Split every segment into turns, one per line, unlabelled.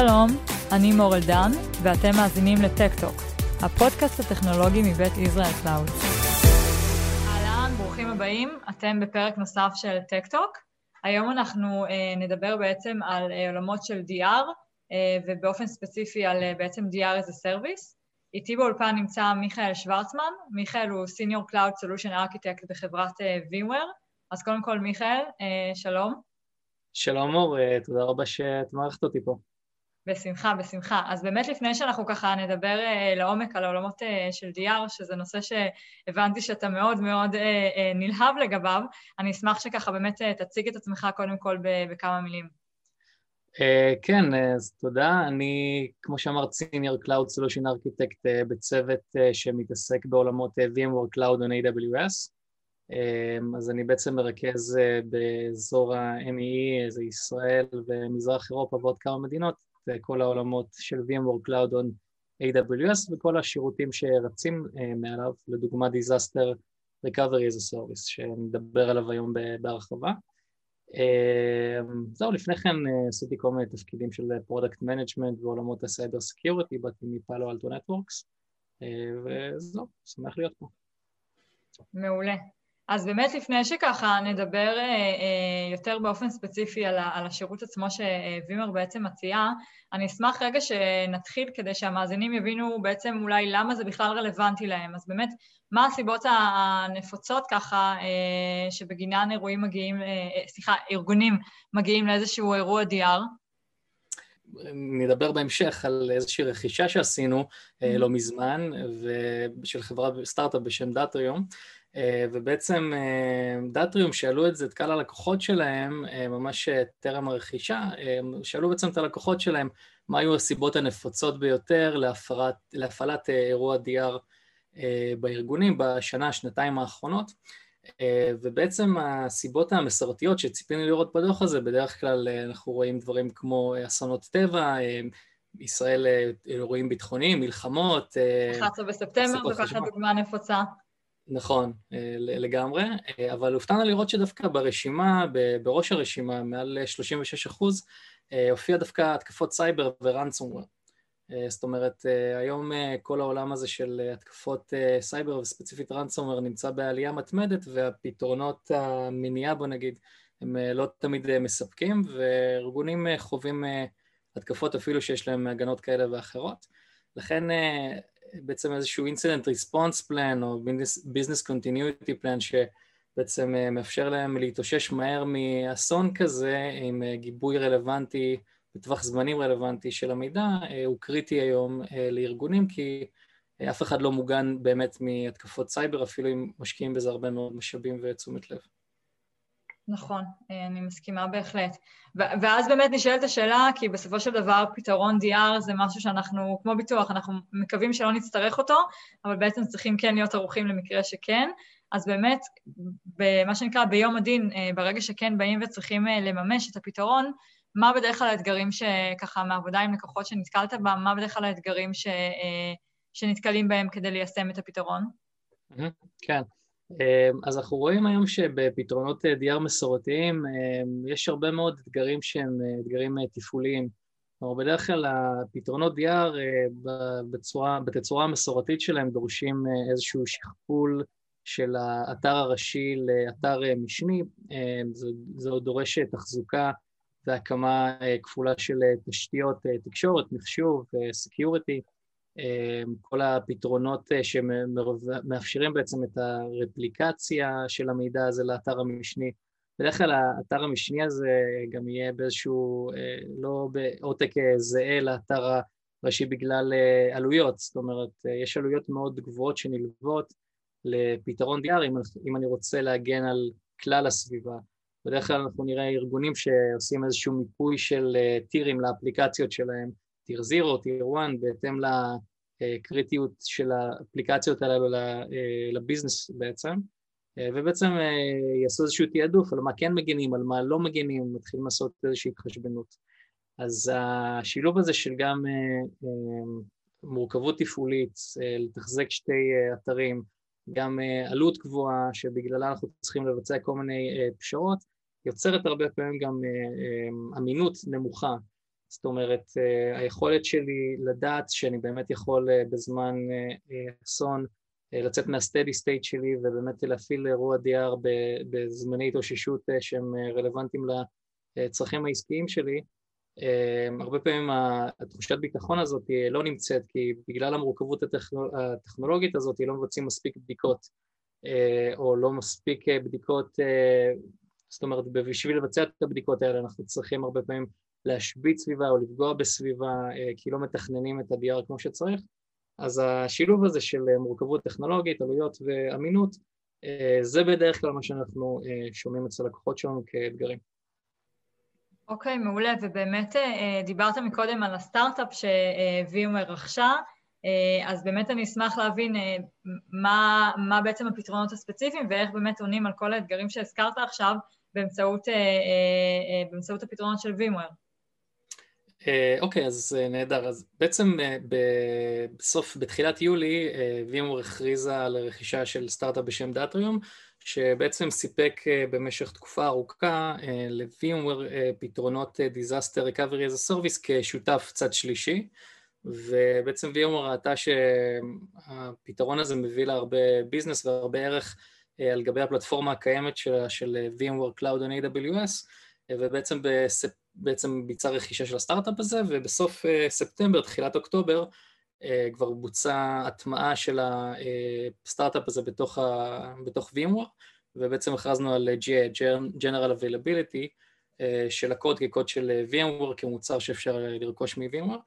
שלום, אני מור אלדן, ואתם מאזינים ל TechTalk, הפודקאסט הטכנולוגי מבית ישראל קלאוד. אהלן, ברוכים הבאים, אתם בפרק נוסף של TechTalk. היום אנחנו אה, נדבר בעצם על אה, עולמות של DR, אה, ובאופן ספציפי על אה, בעצם DR as a Service. איתי באולפן נמצא מיכאל שוורצמן, מיכאל הוא Senior Cloud Solution Architect בחברת אה, VMware. אז קודם כל, מיכאל, אה, שלום.
שלום אור, אה, תודה רבה שאת מארחת אותי פה.
בשמחה, בשמחה. אז באמת לפני שאנחנו ככה נדבר uh, לעומק על העולמות uh, של DR, שזה נושא שהבנתי שאתה מאוד מאוד uh, נלהב לגביו, אני אשמח שככה באמת תציג את עצמך קודם כל בכמה מילים.
כן, אז תודה. אני, כמו שאמרת, Senior Cloud Solution Architect בצוות שמתעסק בעולמות VMware Cloud on AWS. אז אני בעצם מרכז באזור ה-MEE, זה ישראל ומזרח אירופה ועוד כמה מדינות, כל העולמות של VMware Cloud on AWS וכל השירותים שרצים uh, מעליו, לדוגמה Disaster Recovery as a Service, שנדבר עליו היום בהרחבה. Uh, זהו, לפני כן uh, עשיתי כל מיני תפקידים של product management ועולמות ה cyber security, באתי מ Palo Alto Networks, וזהו, שמח להיות פה.
מעולה. אז באמת לפני שככה נדבר אה, אה, יותר באופן ספציפי על, השירות עצמו שווימר בעצם מציעה, אני אשמח רגע שנתחיל כדי שהמאזינים יבינו בעצם אולי למה זה בכלל רלוונטי להם. אז באמת, מה הסיבות הנפוצות ככה אה, שבגינן אירועים מגיעים, סליחה, ארגונים מגיעים לאיזשהו אירוע DR?
נדבר בהמשך על איזושהי רכישה שעשינו mm-hmm. לא מזמן, של חברה סטארט-אפ בשם דאטריום, אה, ובעצם אה, דאטריום שאלו את זה, את קהל הלקוחות שלהם, אה, ממש טרם הרכישה, שאלו בעצם את הלקוחות שלהם מה היו הסיבות הנפוצות ביותר להפרת, להפעלת אירוע DR בארגונים בשנה, שנתיים האחרונות, ובעצם הסיבות המסורתיות שציפינו לראות בדוח הזה, בדרך כלל אנחנו רואים דברים כמו אסונות טבע, ישראל אירועים ביטחוניים, מלחמות.
11 בספטמבר זו ככה דוגמה נפוצה.
נכון, אה, לגמרי, אה, אבל הופתענו לראות שדווקא ברשימה, בראש הרשימה, מעל 36 אחוז, אה, הופיע דווקא התקפות סייבר ו ransomware. זאת אומרת, היום כל העולם הזה של התקפות סייבר וספציפית ransomware נמצא בעלייה מתמדת והפתרונות המניעה, בוא נגיד, הם לא תמיד מספקים וארגונים חווים התקפות אפילו שיש להם הגנות כאלה ואחרות. לכן בעצם איזשהו incident response plan או business continuity plan שבעצם אה, מאפשר להם להתאושש מהר מאסון כזה עם אה, גיבוי רלוונטי בטווח זמנים רלוונטי של המידע אה, הוא קריטי היום לארגונים כי אף אחד לא מוגן באמת מהתקפות סייבר אפילו אם משקיעים בזה הרבה מאוד משאבים ותשומת לב.
נכון, אה, אני מסכימה בהחלט. ואז באמת נשאלת השאלה, כי בסופו של דבר פתרון DR זה משהו שאנחנו, כמו ביטוח, אנחנו מקווים שלא נצטרך אותו, אבל בעצם צריכים כן להיות ערוכים למקרה שכן. אז באמת, במה שנקרא ביום הדין, אה, ברגע שכן באים וצריכים אה, לממש את הפתרון, מה בדרך כלל האתגרים שככה מעבודה עם לקוחות שנתקלת בהם, מה בדרך כלל האתגרים ש, שנתקלים בהם כדי ליישם את הפתרון?
כן. אמ, אז אנחנו רואים היום שבפתרונות אה, DR מסורתיים אמ, יש הרבה מאוד אתגרים שהם אה, אתגרים אה, תפעוליים. כלומר, בדרך כלל הפתרונות DR בתצורה המסורתית שלהם דורשים איזשהו שכפול של האתר הראשי לאתר משני, זה, זה דורש תחזוקה והקמה כפולה של תשתיות תקשורת, מחשוב, security, כל הפתרונות אה, שמאפשרים בעצם את הרפליקציה של המידע הזה לאתר המשני. בדרך כלל האתר המשני הזה גם יהיה באיזשהו, אה, לא בעותק אה, זהה לאתר הראשי בגלל עלויות, זאת אומרת, יש עלויות מאוד גבוהות שנלוות לפתרון DR אם, אם אני רוצה להגן על כלל הסביבה. בדרך כלל אנחנו נראה ארגונים שעושים איזשהו מיפוי של טירים לאפליקציות שלהם, טיר 0, טיר 1, בהתאם לקריטיות של האפליקציות הללו לביזנס בעצם, ובעצם אה, יעשו איזשהו תעדוף על מה כן מגינים, על מה לא מגינים, מתחילים לעשות איזושהי התחשבנות. אז השילוב הזה של גם אה, אה, מורכבות תפעולית, לתחזק שתי אתרים, גם עלות גבוהה שבגללה אנחנו צריכים לבצע כל מיני פשרות, יוצרת הרבה פעמים גם אמינות נמוכה זאת אומרת, היכולת שלי לדעת שאני באמת יכול בזמן אסון לצאת מהסטדי סטייט שלי ובאמת להפעיל אירוע DR בזמני התאוששות שהם רלוונטיים לצרכים העסקיים שלי, הרבה פעמים התחושת ביטחון הזאת לא נמצאת כי בגלל המורכבות הטכנולוגית הזאת לא מבצעים מספיק בדיקות או לא מספיק בדיקות, זאת אומרת בשביל לבצע את הבדיקות האלה אנחנו צריכים הרבה פעמים להשבית סביבה או לפגוע בסביבה כי לא מתכננים את ה-DR כמו שצריך אז השילוב הזה של מורכבות טכנולוגית, עלויות ואמינות זה בדרך כלל מה שאנחנו שומעים אצל לקוחות שלנו כאתגרים.
אוקיי, okay, מעולה, ובאמת דיברת מקודם על הסטארט-אפ שווימר רכשה, אז באמת אני אשמח להבין מה, מה בעצם הפתרונות הספציפיים ואיך באמת עונים על כל האתגרים שהזכרת עכשיו באמצעות, באמצעות הפתרונות של וימר.
אוקיי, okay, אז נהדר. אז בעצם בסוף, בתחילת יולי, וימור הכריזה על רכישה של סטארט-אפ בשם דאטריום, שבעצם סיפק במשך תקופה ארוכה ל-VMware פתרונות Disaster Recovery as a Service כשותף צד שלישי, ובעצם VMware ראתה שהפתרון הזה מביא לה הרבה ביזנס והרבה ערך על גבי הפלטפורמה הקיימת של, של VMware Cloud on AWS, ובעצם בספ... בעצם ביצעה רכישה של הסטארט-אפ הזה, ובסוף ספטמבר, תחילת אוקטובר, כבר בוצעה הטמעה של הסטארט-אפ הזה בתוך, ה... בתוך VMware, ובעצם הכרזנו על GA, General Availability, של הקוד כקוד של VMware כמוצר שאפשר לרכוש מ-VMware.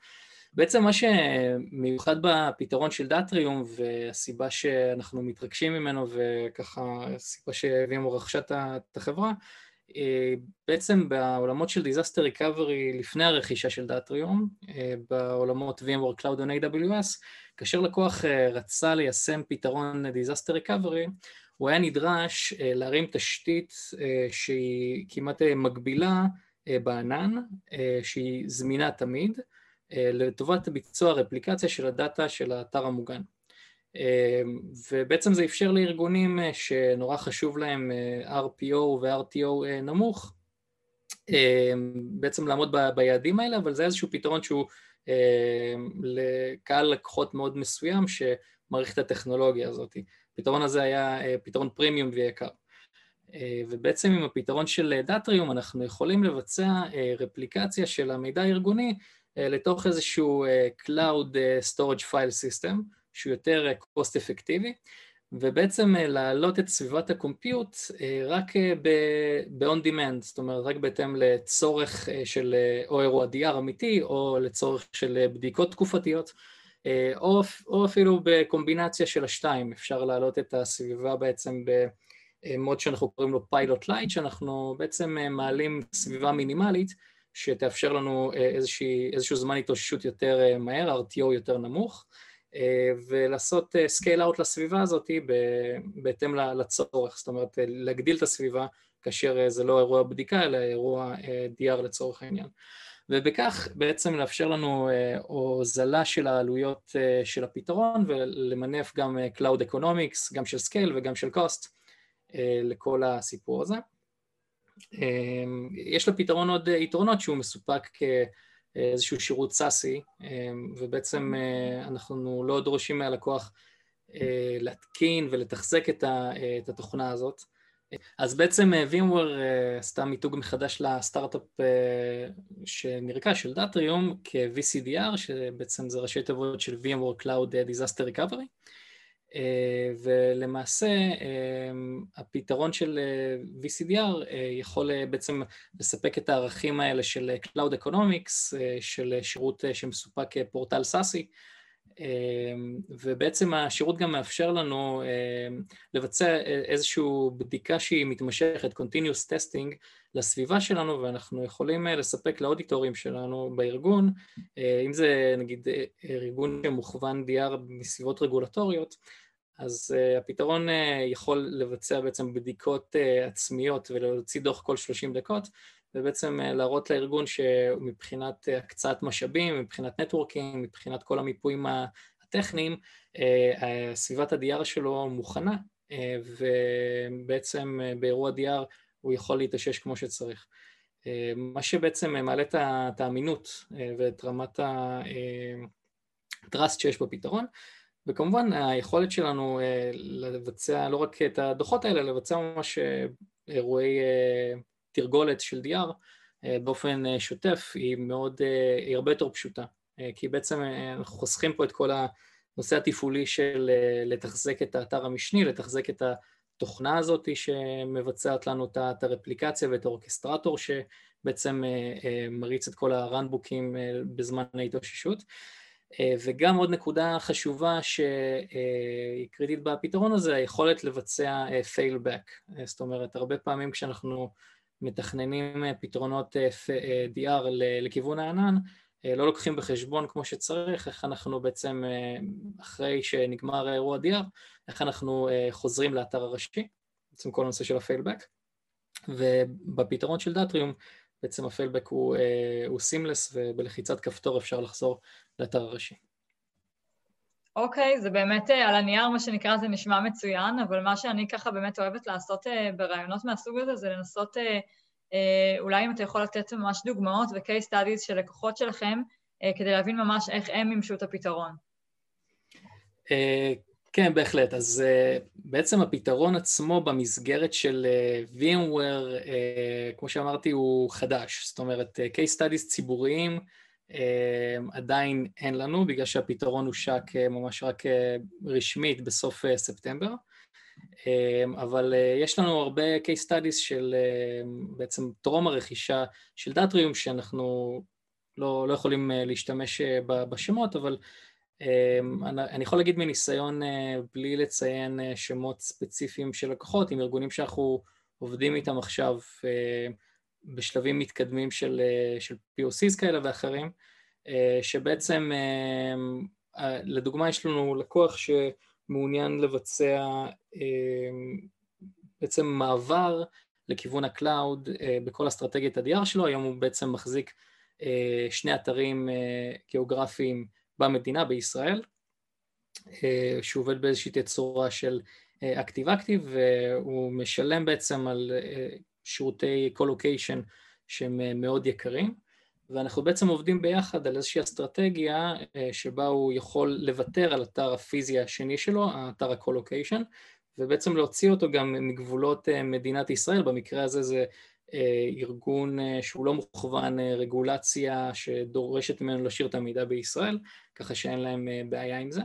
בעצם מה שמיוחד בפתרון של דאטריום והסיבה שאנחנו מתרגשים ממנו וככה הסיבה ש-VMware את החברה בעצם בעולמות של Disaster Recovery לפני הרכישה של דאטריום, בעולמות VMware Cloud on AWS, כאשר לקוח רצה ליישם פתרון Disaster Recovery, הוא היה נדרש להרים תשתית שהיא כמעט מקבילה בענן, שהיא זמינה תמיד, לטובת ביצוע רפליקציה של הדאטה של האתר המוגן. ובעצם זה אפשר לארגונים שנורא חשוב להם RPO ו-RTO נמוך בעצם לעמוד ביעדים האלה, אבל זה איזשהו פתרון שהוא לקהל לקוחות מאוד מסוים שמעריך את הטכנולוגיה הזאת. הפתרון הזה היה פתרון פרימיום ויקר. ובעצם עם הפתרון של דאטריום אנחנו יכולים לבצע רפליקציה של המידע הארגוני לתוך איזשהו Cloud Storage File System, שהוא יותר cost אפקטיבי, ובעצם להעלות את סביבת הקומפיוט רק ב-on demand, זאת אומרת רק בהתאם לצורך של או אירוע DR אמיתי או לצורך של בדיקות תקופתיות, או, או אפילו בקומבינציה של השתיים, אפשר להעלות את הסביבה בעצם ב mode שאנחנו קוראים לו Pilot Light, שאנחנו בעצם מעלים סביבה מינימלית שתאפשר לנו איזושהי, איזשהו זמן התאוששות יותר מהר, RTO יותר נמוך, ולעשות scale out לסביבה הזאת בהתאם לצורך, זאת אומרת להגדיל את הסביבה כאשר זה לא אירוע בדיקה אלא אירוע DR לצורך העניין. ובכך בעצם לאפשר לנו הוזלה של העלויות של הפתרון ולמנף גם Cloud Economics, גם של scale וגם של cost לכל הסיפור הזה. יש לפתרון עוד יתרונות שהוא מסופק כאיזשהו שירות SaaS י ובעצם אנחנו לא דורשים מהלקוח להתקין ולתחזק את התוכנה הזאת. אז בעצם VMware עשתה מיתוג מחדש לסטארט-אפ שנרכש של דאטריום כ-VCDR שבעצם זה ראשי תיבות של VMware Cloud Disaster Recovery ולמעשה הפתרון של VCDR יכול בעצם לספק את הערכים האלה של Cloud Economics, של שירות שמסופק כפורטל סאסי ובעצם השירות גם מאפשר לנו לבצע איזושהי בדיקה שהיא מתמשכת, Continuous Testing, לסביבה שלנו ואנחנו יכולים לספק לאודיטורים שלנו בארגון, אם זה נגיד ארגון שמוכוון DR מסביבות רגולטוריות, אז הפתרון יכול לבצע בעצם בדיקות עצמיות ולהוציא דוח כל 30 דקות ובעצם להראות לארגון שמבחינת הקצאת משאבים, מבחינת נטוורקינג, מבחינת כל המיפויים הטכניים, סביבת ה-DR שלו מוכנה ובעצם באירוע DR הוא יכול להתאושש כמו שצריך. מה שבעצם מעלה את האמינות ואת רמת הטראסט שיש בפתרון, וכמובן היכולת שלנו לבצע לא רק את הדוחות האלה, לבצע ממש אירועי תרגולת של DR באופן שוטף היא מאוד, היא הרבה יותר פשוטה, כי בעצם אנחנו חוסכים פה את כל הנושא התפעולי של לתחזק את האתר המשני, לתחזק את התוכנה הזאת שמבצעת לנו את הרפליקציה ואת האורקסטרטור שבעצם מריץ את כל הרנבוקים בזמן ההתאוששות. וגם עוד נקודה חשובה שהיא קריטית בפתרון הזה, היכולת לבצע fail back. זאת אומרת, הרבה פעמים כשאנחנו מתכננים פתרונות DR לכיוון הענן, לא לוקחים בחשבון כמו שצריך, איך אנחנו בעצם, אחרי שנגמר אירוע DR, איך אנחנו חוזרים לאתר הראשי, בעצם כל הנושא של הפיילבק, ובפתרון של דאטריום בעצם הפיילבק הוא, הוא סימלס ובלחיצת כפתור אפשר לחזור לאתר הראשי.
אוקיי, okay, זה באמת על הנייר, מה שנקרא, זה נשמע מצוין, אבל מה שאני ככה באמת אוהבת לעשות ברעיונות מהסוג הזה, זה לנסות אה, אולי אם אתה יכול לתת ממש דוגמאות ו-case studies של לקוחות שלכם, אה, כדי להבין ממש איך הם מימשו את הפתרון.
אה, כן, בהחלט. אז בעצם הפתרון עצמו במסגרת של VMware, כמו שאמרתי, הוא חדש. זאת אומרת, case studies ציבוריים עדיין אין לנו, בגלל שהפתרון הושק ממש רק רשמית בסוף ספטמבר. אמ, אבל אה, יש לנו הרבה case studies של אה, בעצם טרום הרכישה של דאטריום שאנחנו לא, לא יכולים אה, להשתמש בשמות, אבל אמ, אני יכול להגיד מניסיון בלי לציין שמות ספציפיים של לקוחות עם ארגונים שאנחנו עובדים איתם עכשיו בשלבים מתקדמים של, של POCs כאלה ואחרים, שבעצם לדוגמה יש לנו לקוח ש... מעוניין לבצע בעצם מעבר לכיוון ה cloud אה, בכל אסטרטגיית ה-DR שלו, היום הוא בעצם מחזיק אה, שני אתרים אה, גיאוגרפיים במדינה, בישראל, שהוא עובד באיזושהי תצורה של active-active, והוא משלם בעצם על שירותי colocation שהם מאוד יקרים. ואנחנו בעצם עובדים ביחד על איזושהי אסטרטגיה אה, שבה הוא יכול לוותר על אתר הפיזי השני שלו, האתר הקולוקיישן, ובעצם להוציא אותו גם מגבולות אה, מדינת ישראל, במקרה הזה זה אה, ארגון שהוא לא מוכוון רגולציה שדורשת ממנו להשאיר את המידע בישראל, ככה שאין להם בעיה עם זה.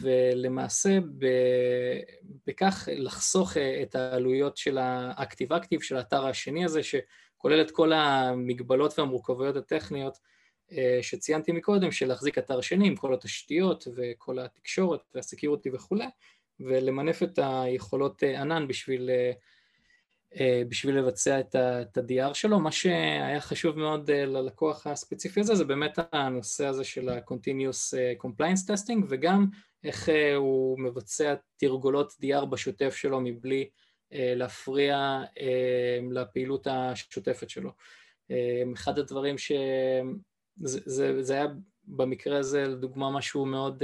ולמעשה בכך לחסוך את העלויות של האקטיב-אקטיב של האתר השני הזה, ש... כולל את כל המגבלות והמורכבויות הטכניות אה, שציינתי מקודם, של להחזיק אתר שני עם כל התשתיות וכל התקשורת והסקיורטי וכולי, ולמנף את היכולות אה, ענן בשביל, אה, בשביל לבצע את ה-DR שלו. מה שהיה חשוב מאוד ללקוח הספציפי הזה, זה באמת הנושא הזה של ה-Continuous Compliance Testing, וגם איך הוא מבצע תרגולות DR בשוטף שלו מבלי אה, להפריע אה, לפעילות השוטפת שלו. אה, אחד הדברים ש... זה, זה, זה היה במקרה הזה לדוגמה משהו מאוד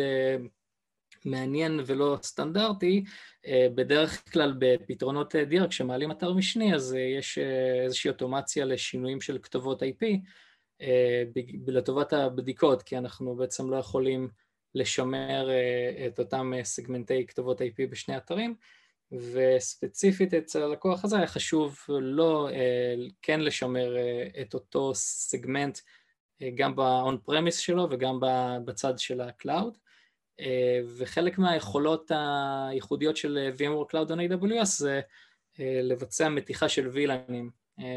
מעניין ולא סטנדרטי, בדרך כלל בפתרונות DR כשמעלים אתר משני אז יש איזושהי אוטומציה לשינויים של כתובות IP לטובת הבדיקות כי אנחנו בעצם לא יכולים לשמר את אותם סגמנטי כתובות IP בשני אתרים וספציפית אצל הלקוח הזה היה חשוב לא אה, כן לשמר אה, את אותו סגמנט אה, גם ב-on premise שלו וגם בצד של ה-cloud וחלק מהיכולות הייחודיות של VMware Cloud on AWS זה לבצע מתיחה של וילנים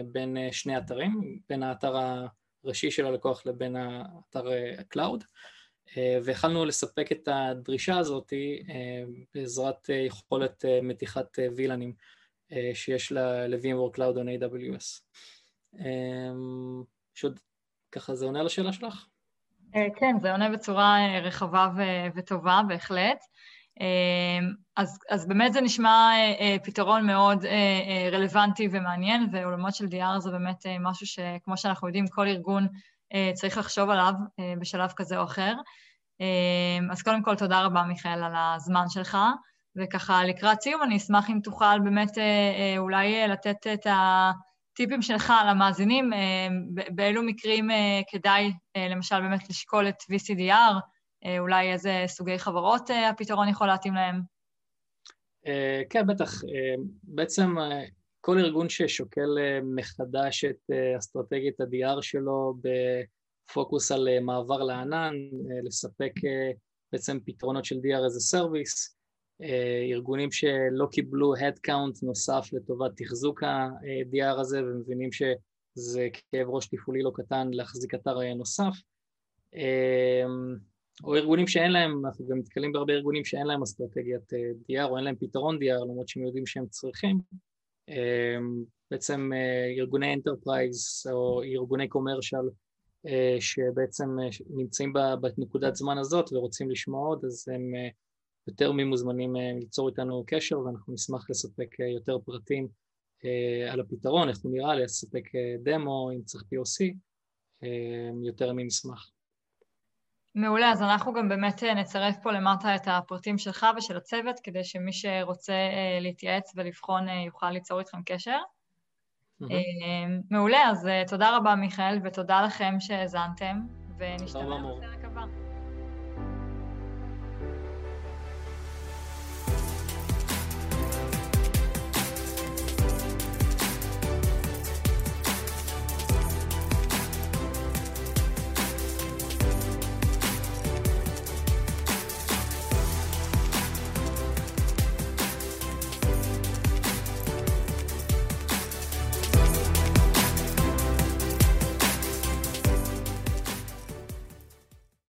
בין שני אתרים, בין האתר הראשי של הלקוח לבין האתר אה, והחלנו לספק את הדרישה הזאת אה, בעזרת אה, יכולת מתיחת וילנים שיש ל-VMware Cloud on AWS. שעוד ככה זה עונה לשאלה שלך?
כן, זה עונה בצורה רחבה וטובה בהחלט. אז, אז באמת זה נשמע פתרון מאוד רלוונטי ומעניין, ועולמות של DR זה באמת משהו שכמו שאנחנו יודעים, כל ארגון צריך לחשוב עליו בשלב כזה או אחר. אז קודם כל, תודה רבה, מיכאל, על הזמן שלך. וככה לקראת סיום, אני אשמח אם תוכל באמת אולי לתת את טיפים שלך למאזינים, באילו מקרים כדאי למשל באמת לשקול את VCDR, אולי איזה סוגי חברות הפתרון יכול להתאים להם?
כן, בטח. בעצם כל ארגון ששוקל מחדש את אסטרטגיית ה-DR שלו בפוקוס על מעבר לענן, לספק בעצם פתרונות של DR as a service, ארגונים שלא קיבלו Headcount נוסף לטובת תחזוק ה-DR הזה ומבינים שזה כאב ראש תפעולי לא קטן להחזיק אתר נוסף, או ארגונים שאין להם, אנחנו גם נתקלים בהרבה ארגונים שאין להם אסטרטגיית DR או אין להם פתרון DR למרות שהם יודעים שהם צריכים, בעצם ארגוני enterprise או ארגוני commercial שבעצם נמצאים בנקודת זמן הזאת ורוצים לשמוע עוד, אז הם יותר ממוזמנים ליצור איתנו קשר ואנחנו נשמח לספק יותר פרטים על הפתרון, איך הוא נראה, לספק דמו, אם צריך POC, יותר מנשמח.
מעולה, אז אנחנו גם באמת נצרף פה למטה את הפרטים שלך ושל הצוות, כדי שמי שרוצה להתייעץ ולבחון יוכל ליצור איתכם קשר. מעולה, אז תודה רבה מיכאל, ותודה לכם שהאזנתם, ונשתמע בפרק הבא.